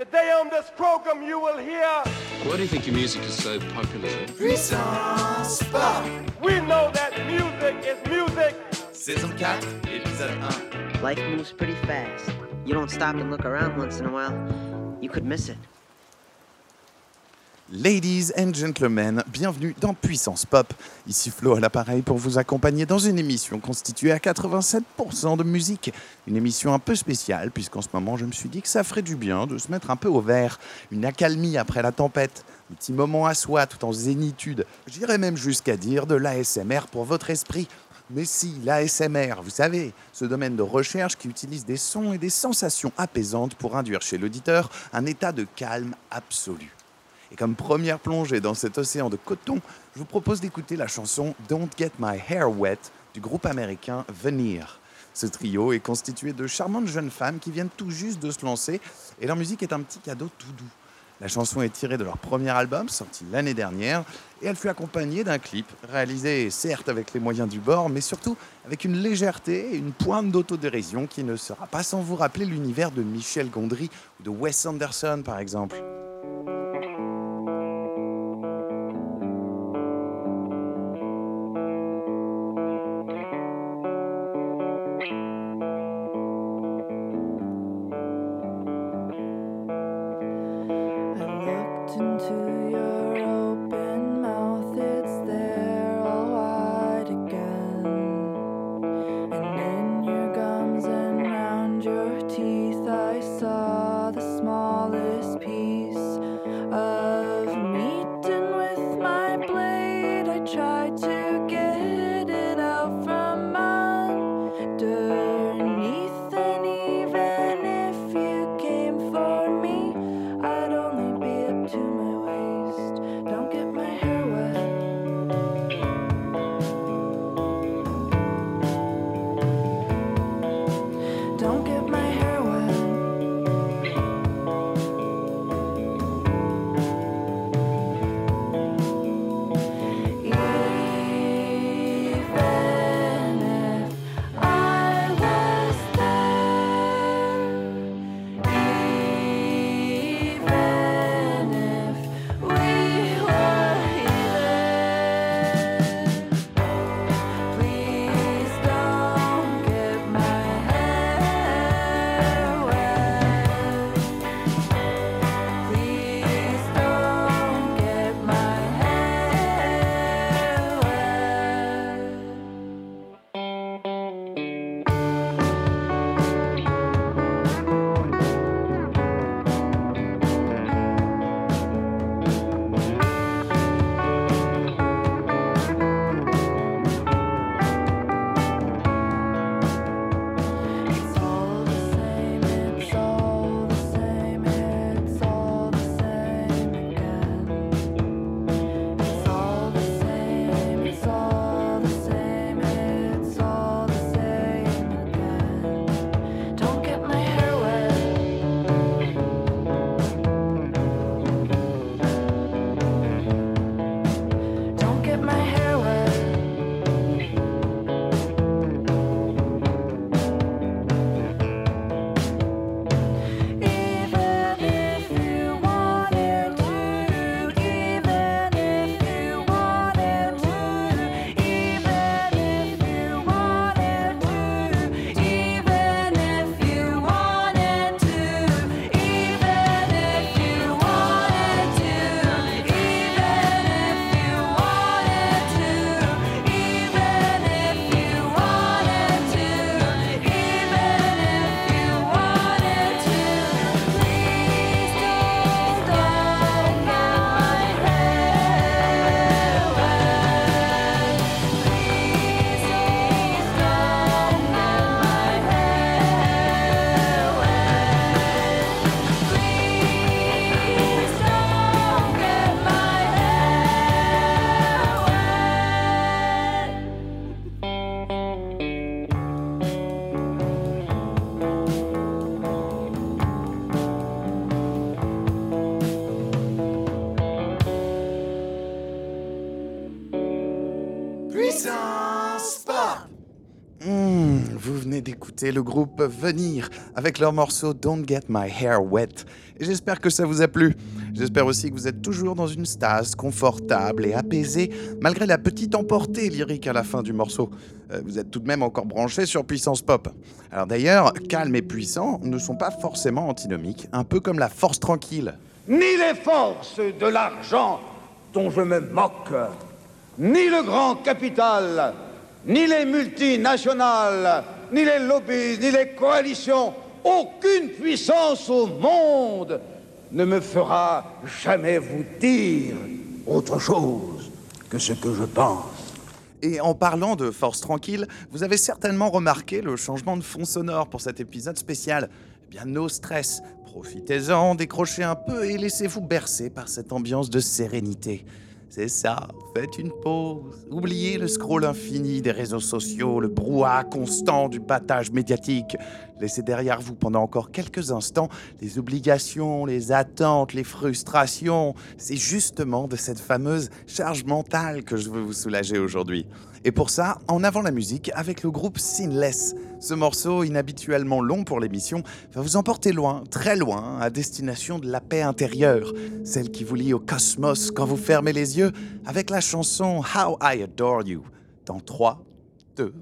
Today on this program you will hear Why do you think your music is so popular? Puissance Pop We know that music is music Saison 4, épisode 1 Life moves pretty fast. You don't stop and look around once in a while, you could miss it. Ladies and gentlemen, bienvenue dans Puissance Pop. Ici Flo à l'appareil pour vous accompagner dans une émission constituée à 87% de musique. Une émission un peu spéciale puisqu'en ce moment je me suis dit que ça ferait du bien de se mettre un peu au vert. Une accalmie après la tempête. Un petit moment à soi tout en zénitude. J'irais même jusqu'à dire de l'ASMR pour votre esprit. Mais si, l'ASMR, vous savez, ce domaine de recherche qui utilise des sons et des sensations apaisantes pour induire chez l'auditeur un état de calme absolu. Et comme première plongée dans cet océan de coton, je vous propose d'écouter la chanson Don't Get My Hair Wet du groupe américain Veneer. Ce trio est constitué de charmantes jeunes femmes qui viennent tout juste de se lancer et leur musique est un petit cadeau tout doux. La chanson est tirée de leur premier album sorti l'année dernière et elle fut accompagnée d'un clip réalisé certes avec les moyens du bord mais surtout avec une légèreté et une pointe d'autodérision qui ne sera pas sans vous rappeler l'univers de Michel Gondry ou de Wes Anderson par exemple. Blade, I tried to get le groupe Venir avec leur morceau Don't Get My Hair Wet. Et j'espère que ça vous a plu. J'espère aussi que vous êtes toujours dans une stase confortable et apaisée, malgré la petite emportée lyrique à la fin du morceau. Euh, vous êtes tout de même encore branché sur Puissance Pop. Alors d'ailleurs, calme et puissant ne sont pas forcément antinomiques, un peu comme la force tranquille. ni les forces de l'argent dont je me moque, ni le grand capital, ni les multinationales, ni les lobbies, ni les coalitions, aucune puissance au monde ne me fera jamais vous dire autre chose que ce que je pense. Et en parlant de force tranquille, vous avez certainement remarqué le changement de fond sonore pour cet épisode spécial. Eh bien, no stress. Profitez-en, décrochez un peu et laissez-vous bercer par cette ambiance de sérénité. C'est ça, faites une pause. Oubliez le scroll infini des réseaux sociaux, le brouhaha constant du battage médiatique. Laissez derrière vous pendant encore quelques instants les obligations, les attentes, les frustrations. C'est justement de cette fameuse charge mentale que je veux vous soulager aujourd'hui. Et pour ça, en avant la musique avec le groupe Sinless. Ce morceau, inhabituellement long pour l'émission, va vous emporter loin, très loin, à destination de la paix intérieure, celle qui vous lie au cosmos quand vous fermez les yeux, avec la chanson How I Adore You. Dans 3, 2,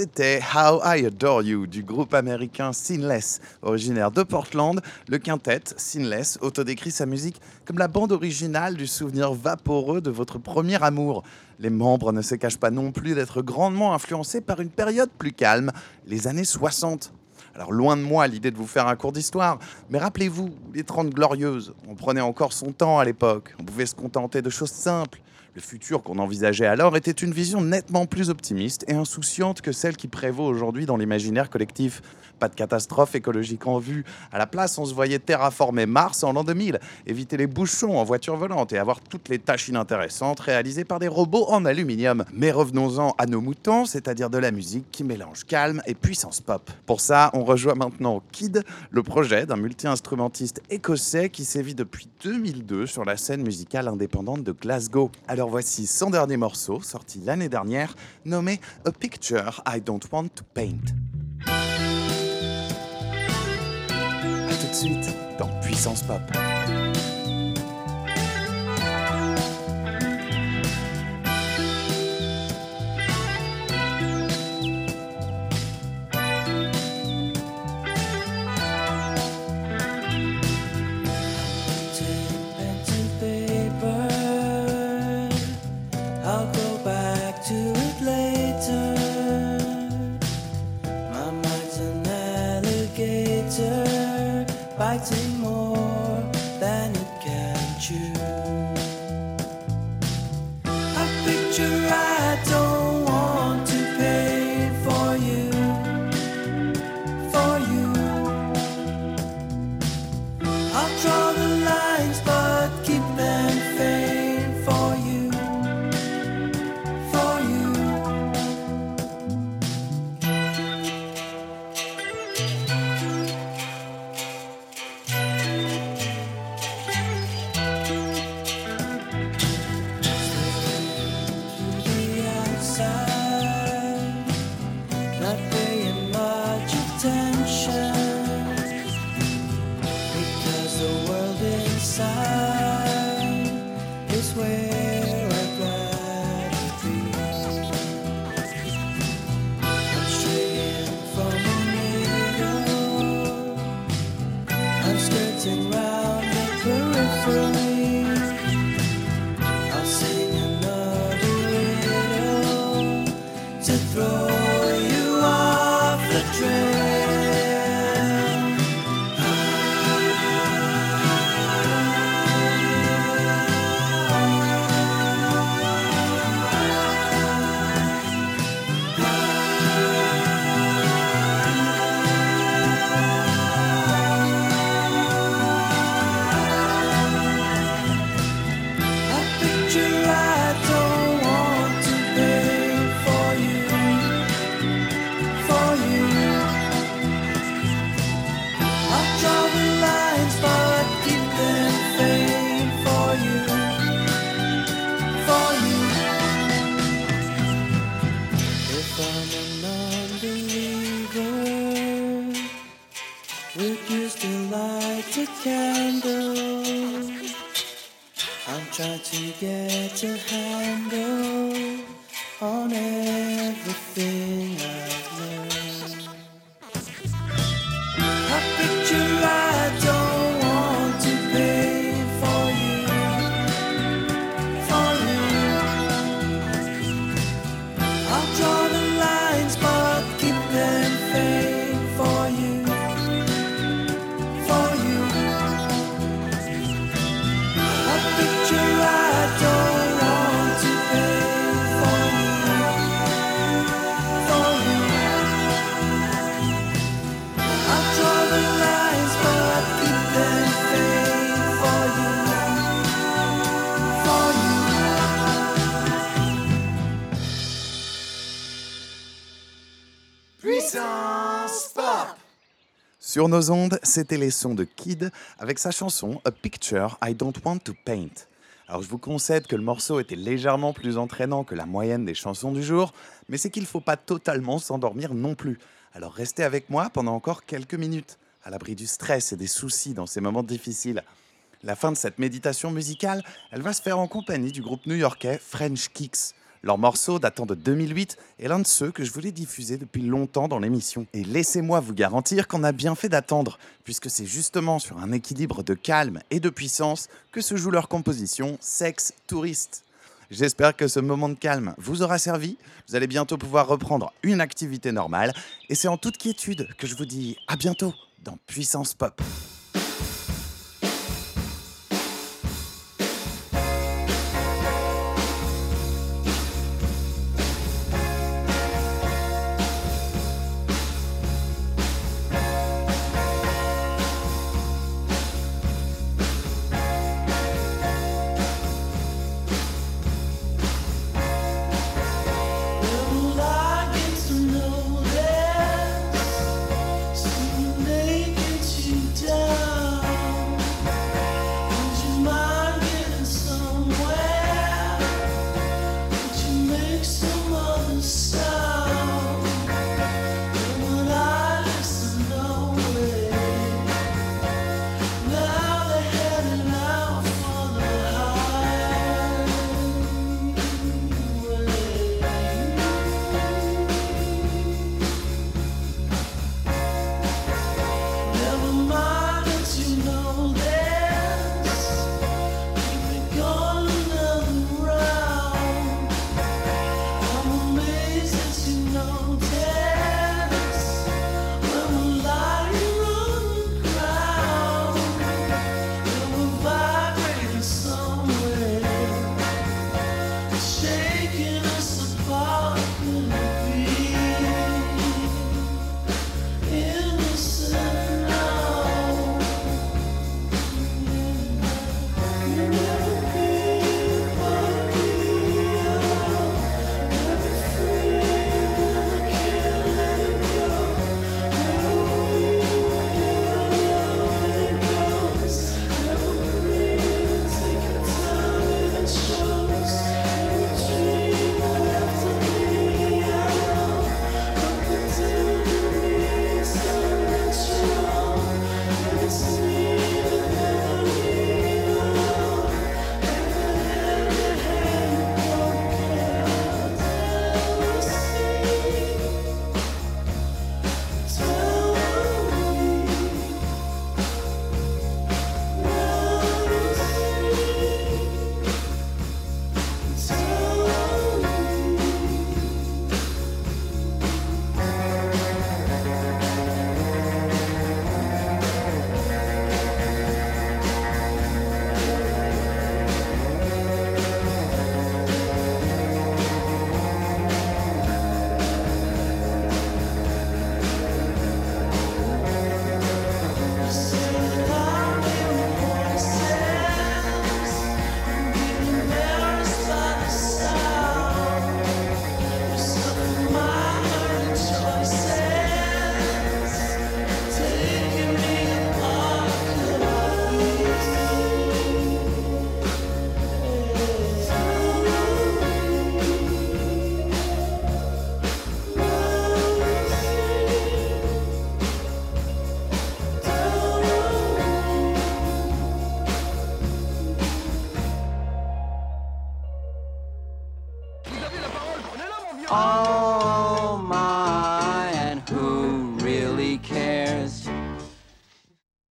C'était How I Adore You du groupe américain Sinless, originaire de Portland. Le quintet Sinless autodécrit sa musique comme la bande originale du souvenir vaporeux de votre premier amour. Les membres ne se cachent pas non plus d'être grandement influencés par une période plus calme, les années 60. Alors loin de moi l'idée de vous faire un cours d'histoire, mais rappelez-vous, les 30 glorieuses, on prenait encore son temps à l'époque, on pouvait se contenter de choses simples. Le futur qu'on envisageait alors était une vision nettement plus optimiste et insouciante que celle qui prévaut aujourd'hui dans l'imaginaire collectif. Pas de catastrophe écologique en vue. À la place, on se voyait terraformer Mars en l'an 2000, éviter les bouchons en voiture volante et avoir toutes les tâches inintéressantes réalisées par des robots en aluminium. Mais revenons-en à nos moutons, c'est-à-dire de la musique qui mélange calme et puissance pop. Pour ça, on rejoint maintenant Kid, le projet d'un multi-instrumentiste écossais qui sévit depuis 2002 sur la scène musicale indépendante de Glasgow. Alors voici son dernier morceau, sorti l'année dernière, nommé A Picture I Don't Want to Paint. A tout de suite dans Puissance Pop. Get a Puissance Pop Sur nos ondes, c'était les sons de Kid avec sa chanson A Picture I Don't Want to Paint. Alors je vous concède que le morceau était légèrement plus entraînant que la moyenne des chansons du jour, mais c'est qu'il ne faut pas totalement s'endormir non plus. Alors restez avec moi pendant encore quelques minutes, à l'abri du stress et des soucis dans ces moments difficiles. La fin de cette méditation musicale, elle va se faire en compagnie du groupe new-yorkais French Kicks. Leur morceau, datant de 2008, est l'un de ceux que je voulais diffuser depuis longtemps dans l'émission. Et laissez-moi vous garantir qu'on a bien fait d'attendre, puisque c'est justement sur un équilibre de calme et de puissance que se joue leur composition Sex Touriste. J'espère que ce moment de calme vous aura servi. Vous allez bientôt pouvoir reprendre une activité normale. Et c'est en toute quiétude que je vous dis à bientôt dans Puissance Pop.